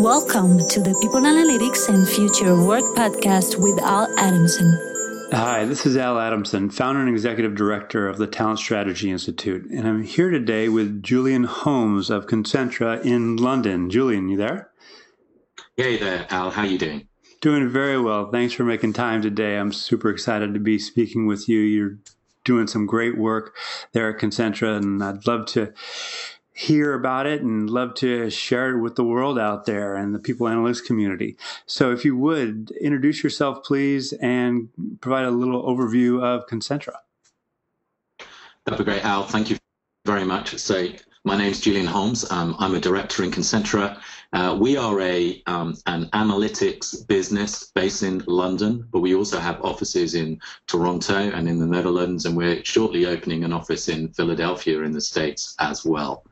Welcome to the People Analytics and Future Work podcast with Al Adamson. Hi, this is Al Adamson, founder and executive director of the Talent Strategy Institute, and I'm here today with Julian Holmes of Concentra in London. Julian, you there? Hey there, Al. How are you doing? Doing very well. Thanks for making time today. I'm super excited to be speaking with you. You're doing some great work there at Concentra, and I'd love to hear about it and love to share it with the world out there and the people analytics community. So, if you would introduce yourself, please, and provide a little overview of Concentra. That'd be great, Al. Thank you very much. So, my name is Julian Holmes. Um, I'm a director in Concentra. Uh, we are a um, an analytics business based in London, but we also have offices in Toronto and in the Netherlands, and we're shortly opening an office in Philadelphia in the States as well.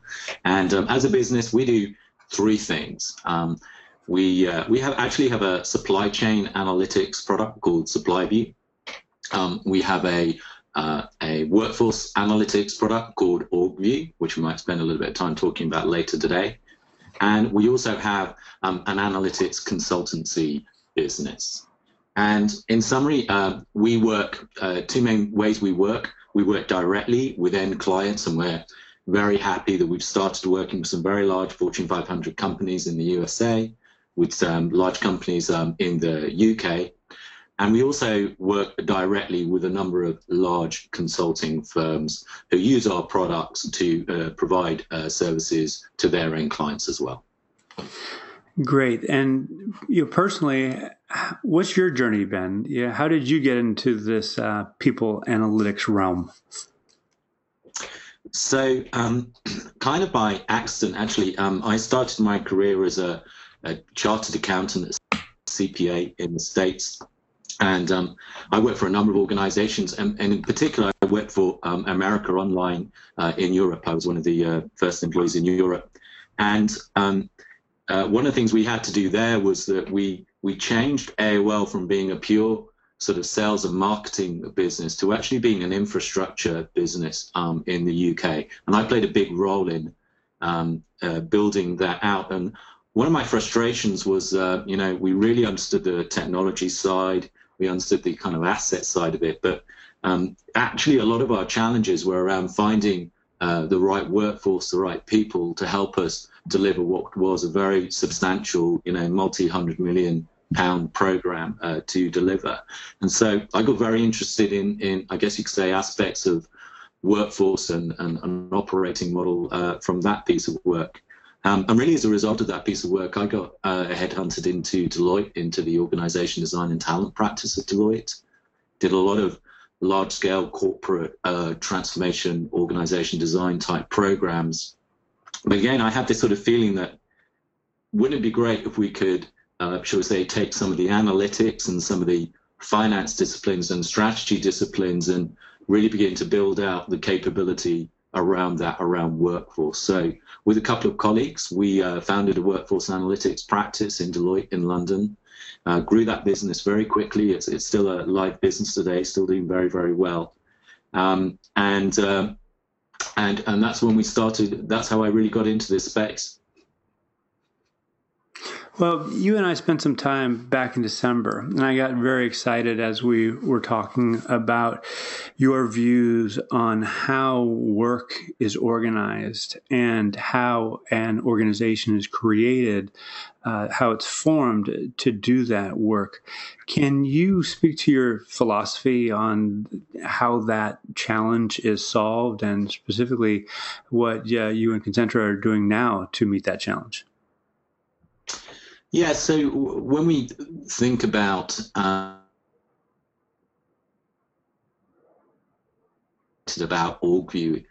And um, as a business, we do three things. Um, we uh, we have actually have a supply chain analytics product called SupplyView. Um, we have a uh, a workforce analytics product called OrgView, which we might spend a little bit of time talking about later today. And we also have um, an analytics consultancy business. And in summary, uh, we work uh, two main ways we work. We work directly with end clients, and we're very happy that we've started working with some very large Fortune 500 companies in the USA, with some large companies um, in the UK, and we also work directly with a number of large consulting firms who use our products to uh, provide uh, services to their end clients as well. Great. And you know, personally, what's your journey been? Yeah, how did you get into this uh, people analytics realm? So, um, kind of by accident, actually, um, I started my career as a, a chartered accountant at CPA in the States. And um, I worked for a number of organizations, and, and in particular, I worked for um, America Online uh, in Europe. I was one of the uh, first employees in Europe. And um, uh, one of the things we had to do there was that we, we changed AOL from being a pure sort of sales and marketing business to actually being an infrastructure business um, in the UK. And I played a big role in um, uh, building that out. And one of my frustrations was, uh, you know, we really understood the technology side we understood the kind of asset side of it. But um, actually, a lot of our challenges were around finding uh, the right workforce, the right people to help us deliver what was a very substantial, you know, multi-hundred million pound program uh, to deliver. And so I got very interested in, in I guess you could say, aspects of workforce and, and an operating model uh, from that piece of work. Um, and really, as a result of that piece of work, I got uh, headhunted into Deloitte, into the organization design and talent practice at Deloitte. Did a lot of large scale corporate uh, transformation, organization design type programs. But again, I had this sort of feeling that wouldn't it be great if we could, uh, shall we say, take some of the analytics and some of the finance disciplines and strategy disciplines and really begin to build out the capability around that, around workforce. So, with a couple of colleagues, we uh, founded a workforce analytics practice in Deloitte in London. Uh, grew that business very quickly. It's, it's still a live business today, still doing very, very well. Um, and uh, and and that's when we started. That's how I really got into this space. Well, you and I spent some time back in December, and I got very excited as we were talking about your views on how work is organized and how an organization is created, uh, how it's formed to do that work. Can you speak to your philosophy on how that challenge is solved, and specifically what uh, you and Concentra are doing now to meet that challenge? Yeah, so when we think about uh, about OrgView,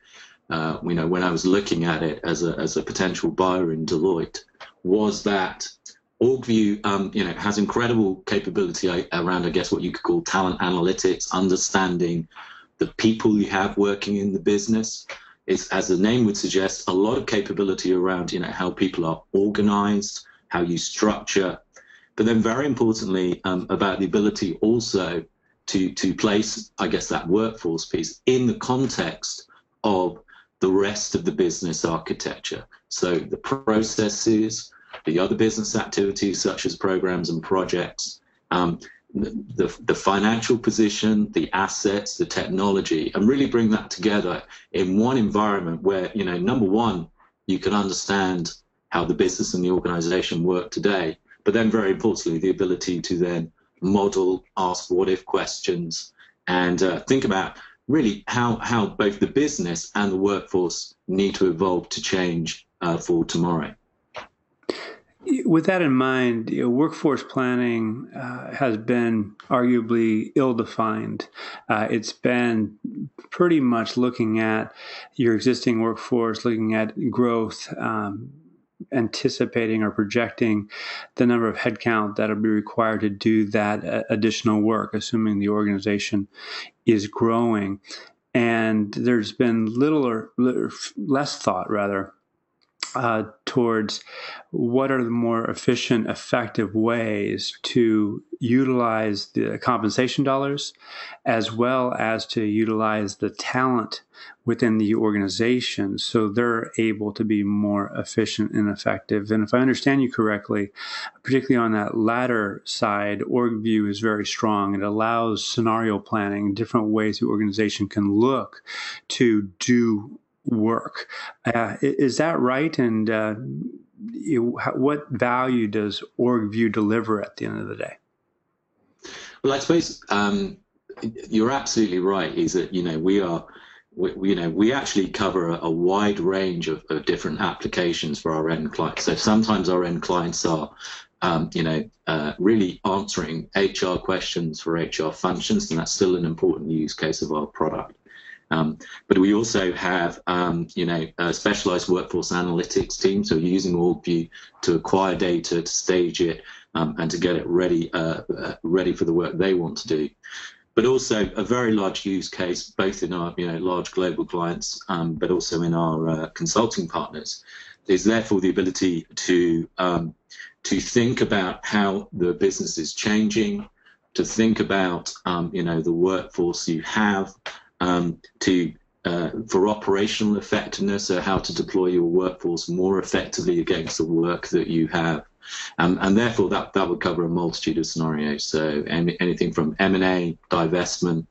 uh, you know, when I was looking at it as a as a potential buyer in Deloitte, was that OrgView, um, you know, has incredible capability around, I guess, what you could call talent analytics, understanding the people you have working in the business. It's, as the name would suggest, a lot of capability around, you know, how people are organized, how you structure, but then very importantly um, about the ability also to to place, I guess, that workforce piece in the context of the rest of the business architecture. So the processes, the other business activities such as programs and projects, um, the, the financial position, the assets, the technology, and really bring that together in one environment where, you know, number one, you can understand how the business and the organization work today, but then very importantly, the ability to then model, ask what if questions, and uh, think about really how, how both the business and the workforce need to evolve to change uh, for tomorrow. With that in mind, you know, workforce planning uh, has been arguably ill defined. Uh, it's been pretty much looking at your existing workforce, looking at growth, um, anticipating or projecting the number of headcount that'll be required to do that uh, additional work, assuming the organization is growing. And there's been little or less thought, rather, uh, towards what are the more efficient, effective ways to utilize the compensation dollars as well as to utilize the talent within the organization so they're able to be more efficient and effective. And if I understand you correctly, particularly on that latter side, OrgView is very strong. It allows scenario planning, different ways the organization can look to do work. Uh, is that right? And uh, you, what value does OrgView deliver at the end of the day? Well, I suppose um, you're absolutely right. Is that you know we are. We, you know, we actually cover a, a wide range of, of, different applications for our end clients. So sometimes our end clients are, um, you know, uh, really answering HR questions for HR functions, and that's still an important use case of our product. Um, but we also have, um, you know, a specialized workforce analytics team, so using OrgView to acquire data, to stage it, um, and to get it ready, uh, uh, ready for the work they want to do. But also a very large use case, both in our, you know, large global clients, um, but also in our uh, consulting partners, is therefore the ability to um, to think about how the business is changing, to think about, um, you know, the workforce you have um, to uh, for operational effectiveness, so how to deploy your workforce more effectively against the work that you have. Um, and therefore, that, that would cover a multitude of scenarios. So any, anything from M&A, divestment,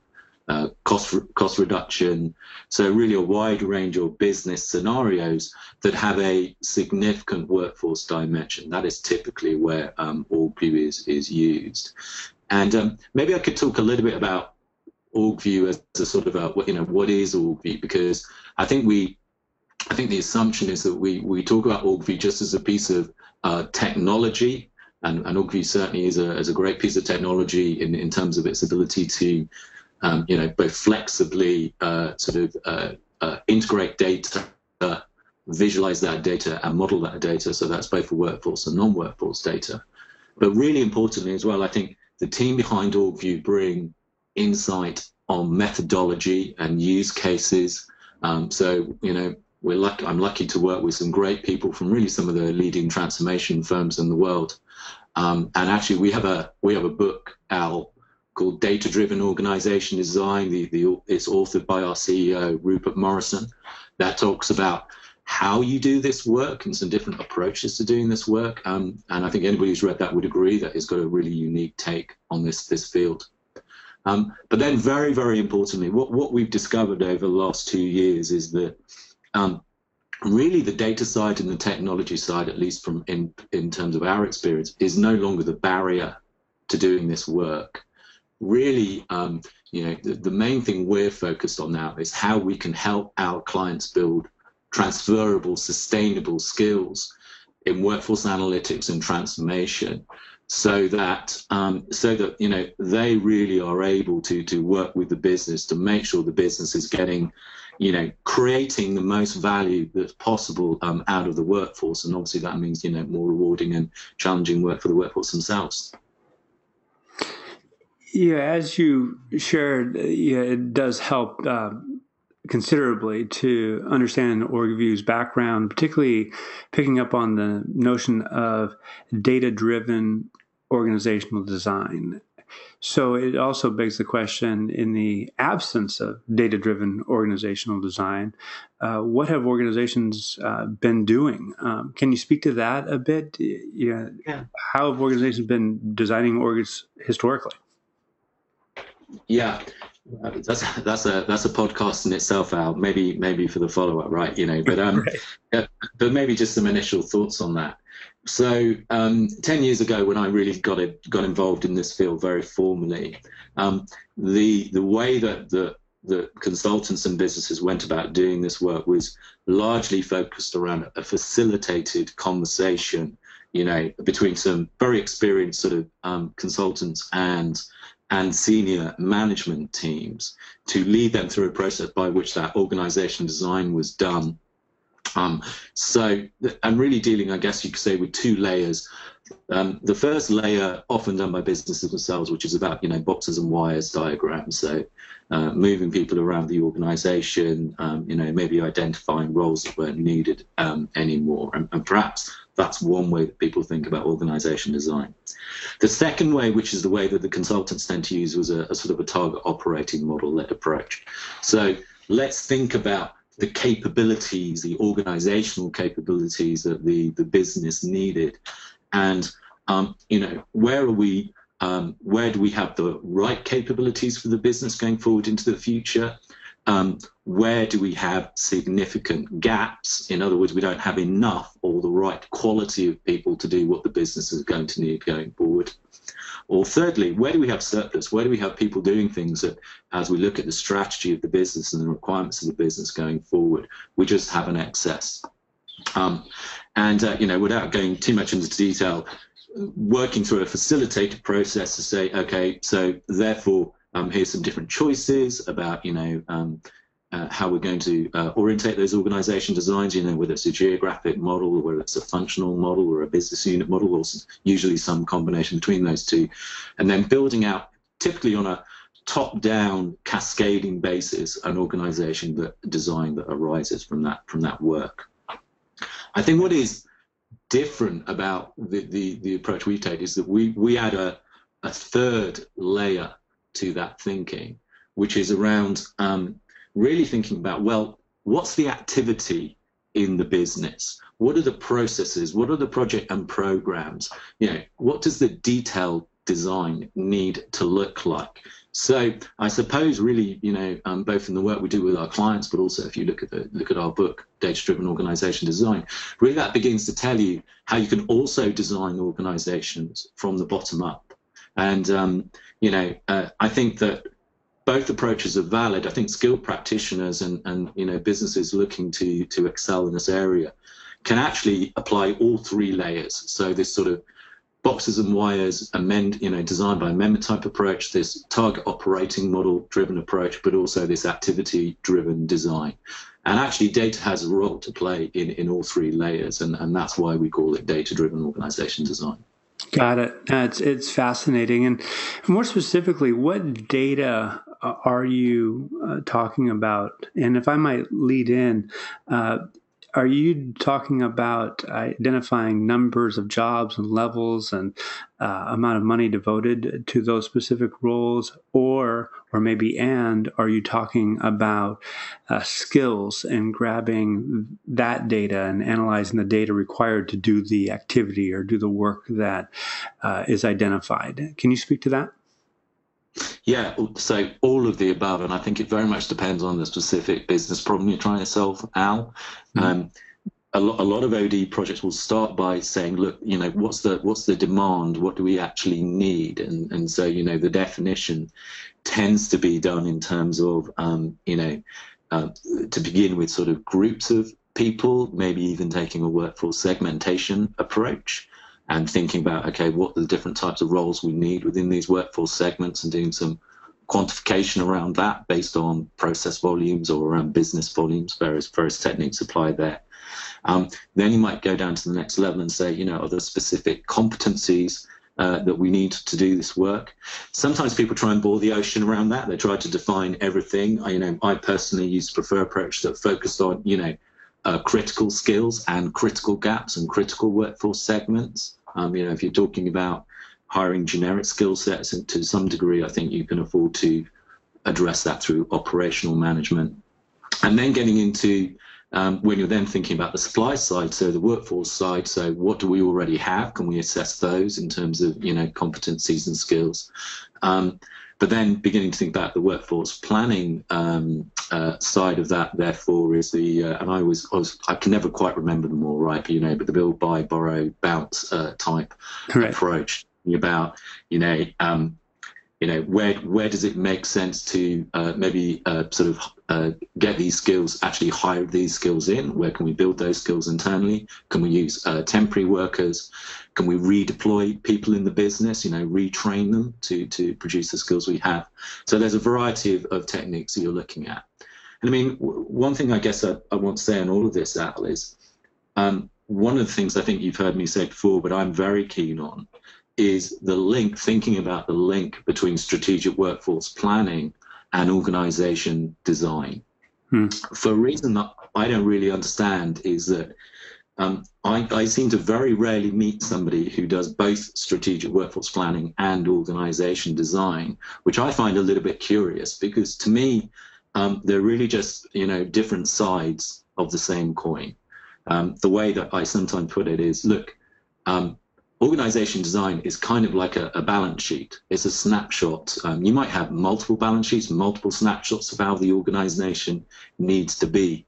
uh, cost cost reduction. So really a wide range of business scenarios that have a significant workforce dimension. That is typically where um, OrgView is, is used. And um, maybe I could talk a little bit about OrgView as a sort of a you know what is OrgView because I think we I think the assumption is that we we talk about OrgView just as a piece of uh, technology and, and OrgView certainly is a, is a great piece of technology in, in terms of its ability to um, you know both flexibly uh, sort of uh, uh integrate data visualize that data and model that data. So that's both for workforce and non-workforce data. But really importantly as well I think the team behind OrgView bring insight on methodology and use cases. Um, so, you know, we're lucky, I'm lucky to work with some great people from really some of the leading transformation firms in the world. Um, and actually, we have a we have a book, Al, called Data Driven Organization Design. The, the, it's authored by our CEO, Rupert Morrison, that talks about how you do this work and some different approaches to doing this work. Um, and I think anybody who's read that would agree that it's got a really unique take on this this field. Um, but then, very, very importantly, what, what we've discovered over the last two years is that um, really the data side and the technology side, at least from in, in terms of our experience, is no longer the barrier to doing this work. Really, um, you know, the, the main thing we're focused on now is how we can help our clients build transferable, sustainable skills in workforce analytics and transformation so that um, so that you know they really are able to to work with the business to make sure the business is getting you know creating the most value that's possible um, out of the workforce. And obviously that means you know more rewarding and challenging work for the workforce themselves. Yeah as you shared yeah, it does help uh, considerably to understand OrgView's background, particularly picking up on the notion of data driven organizational design. So it also begs the question in the absence of data driven organizational design, uh, what have organizations uh, been doing? Um, can you speak to that a bit? Yeah. yeah. How have organizations been designing orgs historically? Yeah. That's that's a that's a podcast in itself, Al. Maybe maybe for the follow up, right? You know, but um, right. yeah, but maybe just some initial thoughts on that. So um, ten years ago, when I really got it, got involved in this field very formally, um, the the way that the the consultants and businesses went about doing this work was largely focused around a facilitated conversation, you know, between some very experienced sort of um, consultants and and senior management teams to lead them through a process by which that organization design was done um, so I'm really dealing, I guess you could say, with two layers. Um, the first layer, often done by businesses themselves, which is about you know boxes and wires diagrams. So uh, moving people around the organisation, um, you know, maybe identifying roles that weren't needed um, anymore, and, and perhaps that's one way that people think about organisation design. The second way, which is the way that the consultants tend to use, was a, a sort of a target operating model-led approach. So let's think about the capabilities, the organizational capabilities that the, the business needed. And, um, you know, where are we, um, where do we have the right capabilities for the business going forward into the future? Um, where do we have significant gaps? In other words, we don't have enough or the right quality of people to do what the business is going to need going forward. Or thirdly, where do we have surplus? Where do we have people doing things that, as we look at the strategy of the business and the requirements of the business going forward, we just have an excess? Um, and, uh, you know, without going too much into detail, working through a facilitated process to say, okay, so therefore, um, here's some different choices about, you know, um, uh, how we're going to uh, orientate those organization designs, you know, whether it's a geographic model or whether it's a functional model or a business unit model or usually some combination between those two. And then building out, typically on a top-down cascading basis, an organization that design that arises from that from that work. I think what is different about the, the, the approach we take is that we, we add a, a third layer to that thinking, which is around um, really thinking about, well, what's the activity in the business? What are the processes? What are the project and programs? You know, what does the detailed design need to look like? So I suppose really, you know, um, both in the work we do with our clients, but also if you look at the look at our book, Data-Driven Organization Design, really that begins to tell you how you can also design organizations from the bottom up. And um, you know, uh, I think that both approaches are valid. I think skilled practitioners and, and you know businesses looking to to excel in this area can actually apply all three layers. So this sort of boxes and wires amend, you know, designed by amendment type approach, this target operating model driven approach, but also this activity driven design. And actually data has a role to play in, in all three layers. And, and that's why we call it data driven organization design. Got it. It's it's fascinating, and more specifically, what data are you uh, talking about? And if I might lead in, uh, are you talking about identifying numbers of jobs and levels and uh, amount of money devoted to those specific roles, or or maybe and are you talking about uh, skills and grabbing that data and analyzing the data required to do the activity or do the work that uh, is identified? Can you speak to that? Yeah, so all of the above, and I think it very much depends on the specific business problem you're trying to solve, Al. Mm-hmm. Um, a lot, a lot of OD projects will start by saying, look, you know, what's the what's the demand? What do we actually need? And and so you know, the definition tends to be done in terms of, um, you know, uh, to begin with, sort of groups of people, maybe even taking a workforce segmentation approach and thinking about, okay, what are the different types of roles we need within these workforce segments and doing some quantification around that based on process volumes or around business volumes, various, various techniques applied there. Um, then you might go down to the next level and say, you know, are there specific competencies uh, that we need to do this work. Sometimes people try and boil the ocean around that. They try to define everything. I, you know, I personally used to prefer approach that focused on, you know, uh, critical skills and critical gaps and critical workforce segments. Um, you know, if you're talking about hiring generic skill sets, and to some degree, I think you can afford to address that through operational management. And then getting into um, when you're then thinking about the supply side, so the workforce side, so what do we already have? Can we assess those in terms of you know competencies and skills? Um, but then beginning to think about the workforce planning um, uh, side of that, therefore, is the uh, and I was, I was I can never quite remember them all right, but you know, but the build, buy, borrow, bounce uh, type right. approach about you know um, you know where where does it make sense to uh, maybe uh, sort of uh, get these skills actually hire these skills in. Where can we build those skills internally? Can we use uh, temporary workers? Can we redeploy people in the business you know retrain them to to produce the skills we have? So there's a variety of, of techniques that you're looking at. And i mean one thing i guess I, I want to say on all of this al is um, one of the things i think you've heard me say before but i'm very keen on is the link, thinking about the link between strategic workforce planning and organization design. Hmm. For a reason that I don't really understand is that um, I, I, seem to very rarely meet somebody who does both strategic workforce planning and organization design, which I find a little bit curious because to me, um, they're really just you know different sides of the same coin. Um, the way that I sometimes put it is, look, um, organization design is kind of like a, a balance sheet. It's a snapshot. Um, you might have multiple balance sheets, multiple snapshots of how the organization needs to be.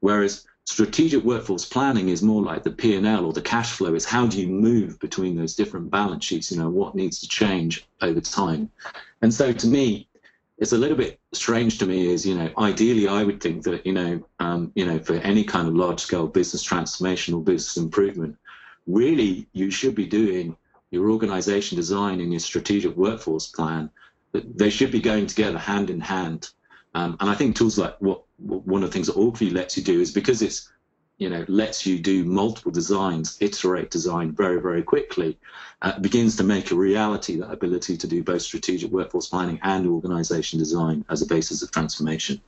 Whereas strategic workforce planning is more like the P&L or the cash flow is how do you move between those different balance sheets, you know, what needs to change over time. And so to me, it's a little bit strange to me is, you know, ideally I would think that, you know, um, you know, for any kind of large scale business transformation or business improvement, really you should be doing your organization design and your strategic workforce plan. They should be going together hand in hand. Um, and I think tools like what, what one of the things that Orgview lets you do is because it's you know lets you do multiple designs, iterate design very very quickly, uh, begins to make a reality that ability to do both strategic workforce planning and organization design as a basis of transformation.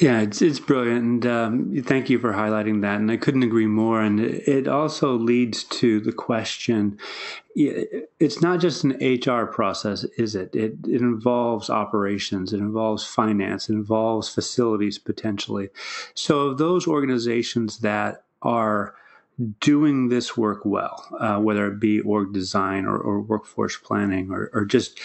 Yeah, it's it's brilliant, and um, thank you for highlighting that. And I couldn't agree more. And it also leads to the question: it's not just an HR process, is it? It it involves operations, it involves finance, it involves facilities potentially. So those organizations that are doing this work well, uh, whether it be org design or, or workforce planning or, or, just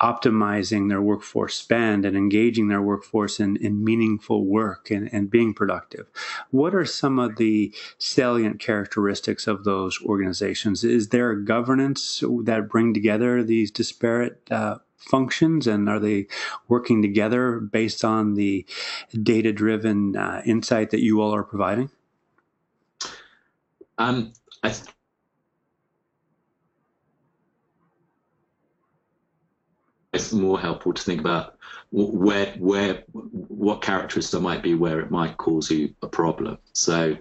optimizing their workforce spend and engaging their workforce in, in meaningful work and, and being productive. What are some of the salient characteristics of those organizations? Is there a governance that bring together these disparate uh, functions and are they working together based on the data driven uh, insight that you all are providing? Um, I th- it's more helpful to think about where where what characteristics there might be where it might cause you a problem. So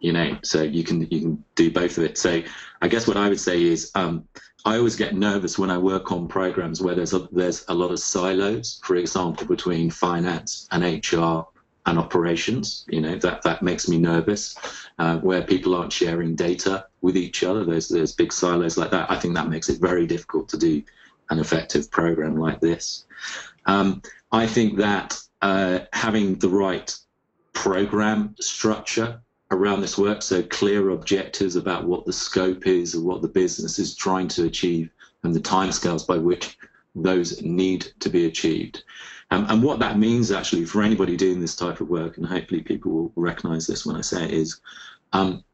you know so you can you can do both of it. So i guess what i would say is um, i always get nervous when i work on programs where there's a, there's a lot of silos for example between finance and hr and operations. You know that that makes me nervous, uh, where people aren't sharing data with each other. There's there's big silos like that. I think that makes it very difficult to do an effective program like this. Um, I think that uh, having the right program structure around this work, so clear objectives about what the scope is and what the business is trying to achieve, and the timescales by which those need to be achieved. And what that means actually for anybody doing this type of work, and hopefully people will recognize this when I say it, is, um,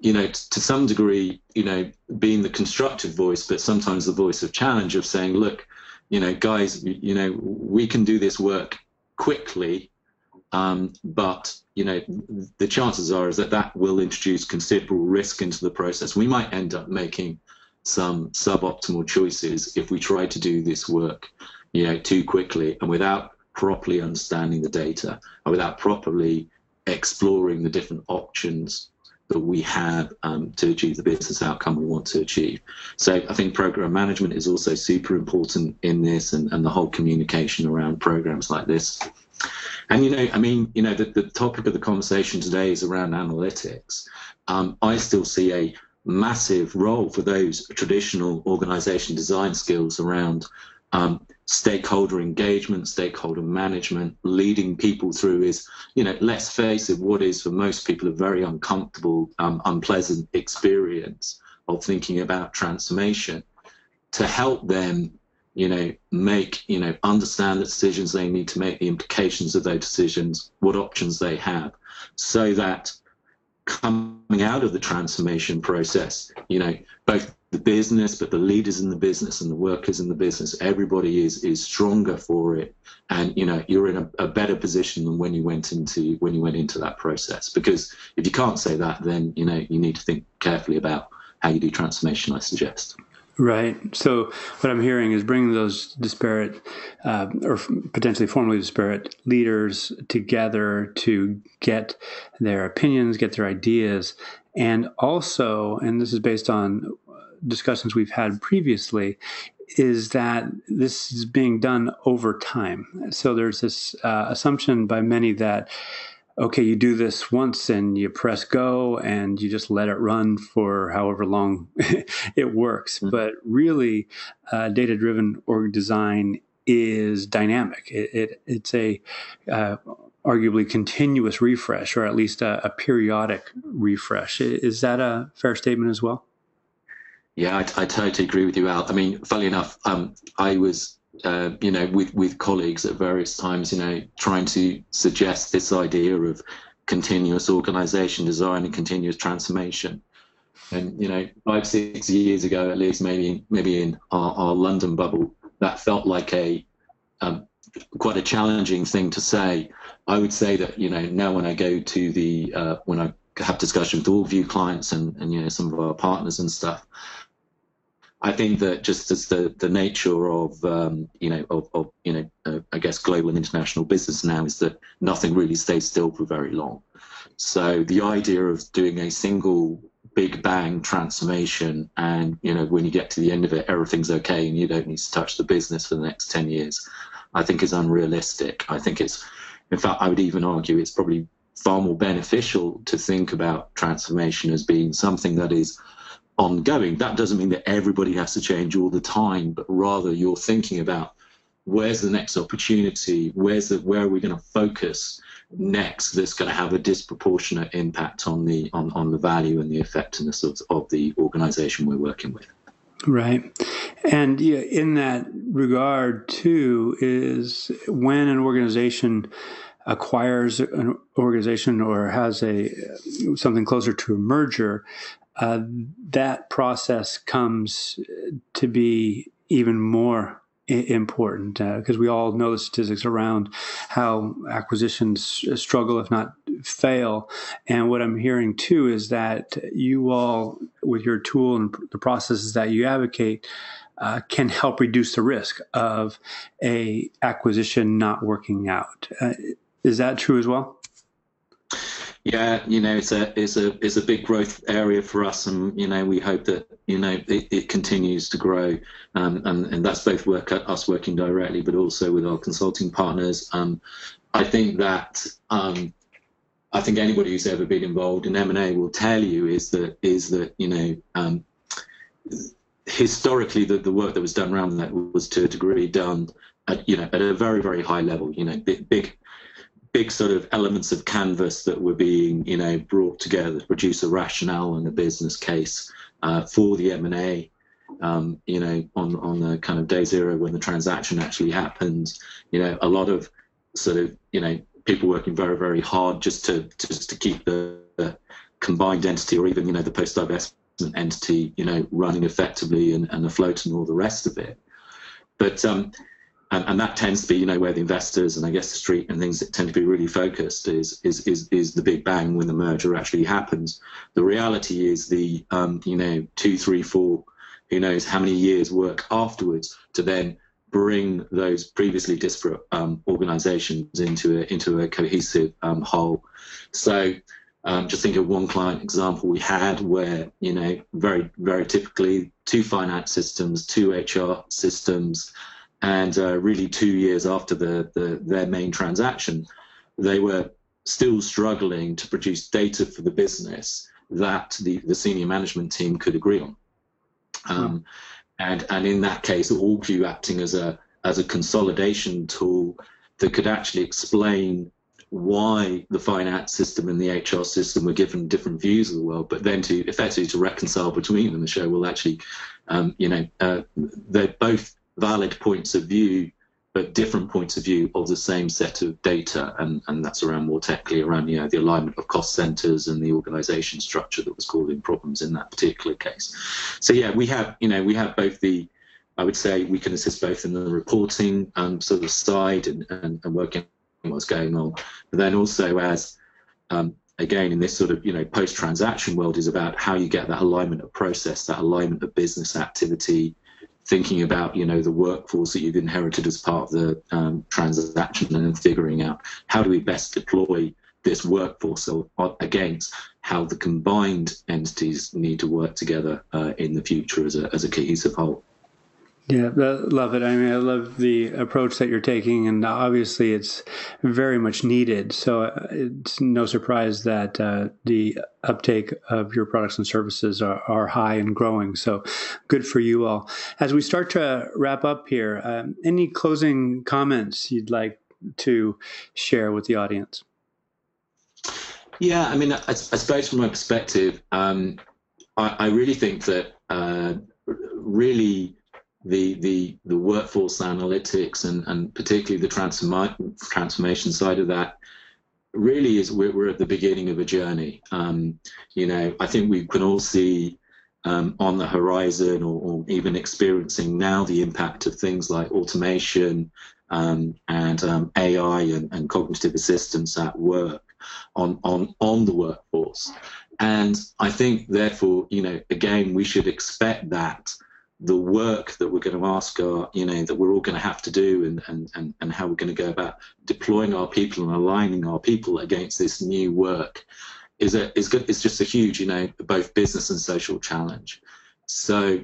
you know, to some degree, you know, being the constructive voice, but sometimes the voice of challenge of saying, look, you know, guys, you know, we can do this work quickly, um, but you know, the chances are is that that will introduce considerable risk into the process. We might end up making some suboptimal choices if we try to do this work you know, too quickly and without properly understanding the data and without properly exploring the different options that we have um, to achieve the business outcome we want to achieve. So I think program management is also super important in this and, and the whole communication around programs like this. And, you know, I mean, you know, the, the topic of the conversation today is around analytics. Um, I still see a massive role for those traditional organization design skills around um, stakeholder engagement, stakeholder management, leading people through is, you know, let's face it, what is for most people a very uncomfortable, um, unpleasant experience of thinking about transformation. To help them you know, make, you know, understand the decisions they need to make, the implications of those decisions, what options they have, so that coming out of the transformation process, you know, both the business, but the leaders in the business and the workers in the business, everybody is is stronger for it, and you know, you're in a, a better position than when you went into when you went into that process. Because if you can't say that, then you know, you need to think carefully about how you do transformation. I suggest. Right. So what I'm hearing is bringing those disparate uh, or potentially formerly disparate leaders together to get their opinions, get their ideas, and also, and this is based on discussions we've had previously, is that this is being done over time. So there's this uh, assumption by many that okay, you do this once and you press go and you just let it run for however long it works. Mm-hmm. But really, uh, data driven org design is dynamic. It, it it's a uh, arguably continuous refresh, or at least a, a, periodic refresh. Is that a fair statement as well? Yeah, I, I totally agree with you, Al. I mean, funny enough, um, I was uh, you know, with, with colleagues at various times, you know, trying to suggest this idea of continuous organization design and continuous transformation. And, you know, five, six years ago, at least, maybe, maybe in our, our London bubble, that felt like a, um, quite a challenging thing to say. I would say that, you know, now when I go to the, uh, when I have discussions with OrgView clients and, and, you know, some of our partners and stuff, I think that just as the, the nature of um, you know of, of you know uh, I guess global and international business now is that nothing really stays still for very long. So the idea of doing a single big bang transformation and you know when you get to the end of it everything's okay and you don't need to touch the business for the next 10 years I think is unrealistic. I think it's in fact I would even argue it's probably far more beneficial to think about transformation as being something that is ongoing. That doesn't mean that everybody has to change all the time, but rather you're thinking about where's the next opportunity, where's the where are we going to focus next that's going to have a disproportionate impact on the on, on the value and the effectiveness of, of the organization we're working with. Right. And in that regard, too, is when an organization acquires an organization or has a something closer to a merger, uh, that process comes to be even more important because uh, we all know the statistics around how acquisitions struggle, if not fail. And what I'm hearing too is that you all, with your tool and the processes that you advocate, uh, can help reduce the risk of a acquisition not working out. Uh, is that true as well? Yeah, you know, it's a it's a it's a big growth area for us, and you know, we hope that you know it, it continues to grow, um, and and that's both work us working directly, but also with our consulting partners. Um, I think that um, I think anybody who's ever been involved in M and A will tell you is that is that you know um, historically the, the work that was done around that was to a degree done at you know at a very very high level. You know, big, big big sort of elements of canvas that were being, you know, brought together to produce a rationale and a business case uh, for the M&A. Um, you know, on on the kind of day zero when the transaction actually happens, you know, a lot of sort of, you know, people working very very hard just to just to keep the, the combined entity or even you know the post divestment entity, you know, running effectively and, and afloat and all the rest of it. But um, and, and that tends to be, you know, where the investors and I guess the street and things that tend to be really focused is is is, is the big bang when the merger actually happens. The reality is the, um, you know, two, three, four, who knows how many years work afterwards to then bring those previously disparate um, organizations into a, into a cohesive um, whole. So um, just think of one client example we had where, you know, very, very typically two finance systems, two HR systems, and uh, really two years after the, the, their main transaction, they were still struggling to produce data for the business that the, the senior management team could agree on. Um, and and in that case, OrgView acting as a as a consolidation tool that could actually explain why the finance system and the HR system were given different views of the world, but then to effectively to reconcile between them and show, well, actually, um, you know, uh, they're both valid points of view, but different points of view of the same set of data, and, and that's around more technically around you know the alignment of cost centers and the organization structure that was causing problems in that particular case. So yeah, we have you know we have both the I would say we can assist both in the reporting um, sort of side and, and, and working what's going on. But then also as um, again in this sort of you know post transaction world is about how you get that alignment of process, that alignment of business activity, thinking about you know the workforce that you've inherited as part of the um, transaction, and then figuring out how do we best deploy this workforce against how the combined entities need to work together uh, in the future as a, as a cohesive whole. Yeah, love it. I mean, I love the approach that you're taking, and obviously it's very much needed. So uh, it's no surprise that uh, the uptake of your products and services are, are, high and growing. So good for you all. As we start to wrap up here, um, any closing comments you'd like to share with the audience? Yeah, I mean, I, I suppose from my perspective, um, I, I, really think that uh, really the the the workforce analytics and and particularly the transform- transformation side of that really is we're, we're at the beginning of a journey. Um, you know, I think we can all see um, on the horizon or, or, even experiencing now the impact of things like automation um, and um, AI and, and, cognitive assistance at work on, on, on the workforce. And I think, therefore, you know, again, we should expect that the work that we're going to ask our, you know, that we're all going to have to do and, and, and, and how we're going to go about deploying our people and aligning our people against this new work is a, is good. It's just a huge, you know, both business and social challenge. So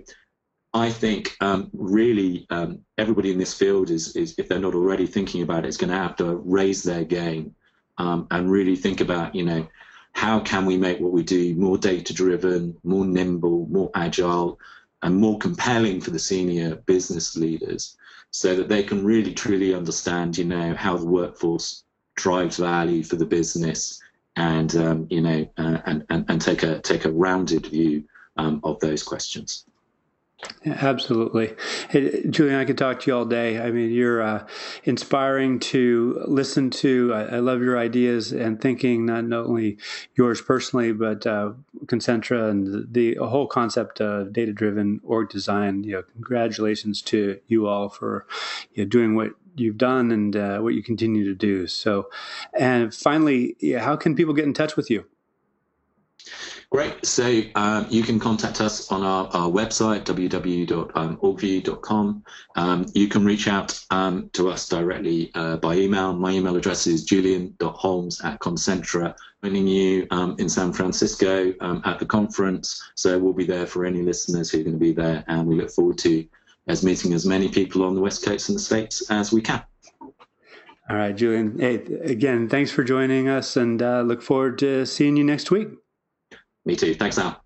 I think um, really um, everybody in this field is, is, if they're not already thinking about it, is going to have to raise their game um, and really think about, you know, how can we make what we do more data driven, more nimble, more agile, and more compelling for the senior business leaders so that they can really truly understand, you know, how the workforce drives value for the business and, um, you know, uh, and, and, and take a, take a rounded view um, of those questions. Absolutely. Hey, Julian, I could talk to you all day. I mean, you're uh, inspiring to listen to. I, I, love your ideas and thinking, not, not only yours personally, but uh, Concentra and the, the, whole concept of data driven org design. You know, congratulations to you all for you know, doing what you've done and uh, what you continue to do. So, and finally, yeah, how can people get in touch with you? Great. So um, you can contact us on our, our website, www.orgview.com. Um, you can reach out um, to us directly uh, by email. My email address is julian.holmes at Concentra, joining you um, in San Francisco um, at the conference. So we'll be there for any listeners who are going to be there. And we look forward to as meeting as many people on the West Coast and the States as we can. All right, Julian. Hey, again, thanks for joining us and uh, look forward to seeing you next week. Me too. Thanks, Al.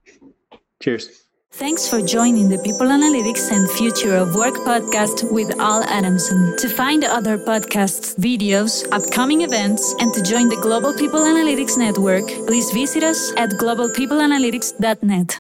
Cheers. Thanks for joining the People Analytics and Future of Work podcast with Al Adamson. To find other podcasts, videos, upcoming events, and to join the Global People Analytics Network, please visit us at globalpeopleanalytics.net.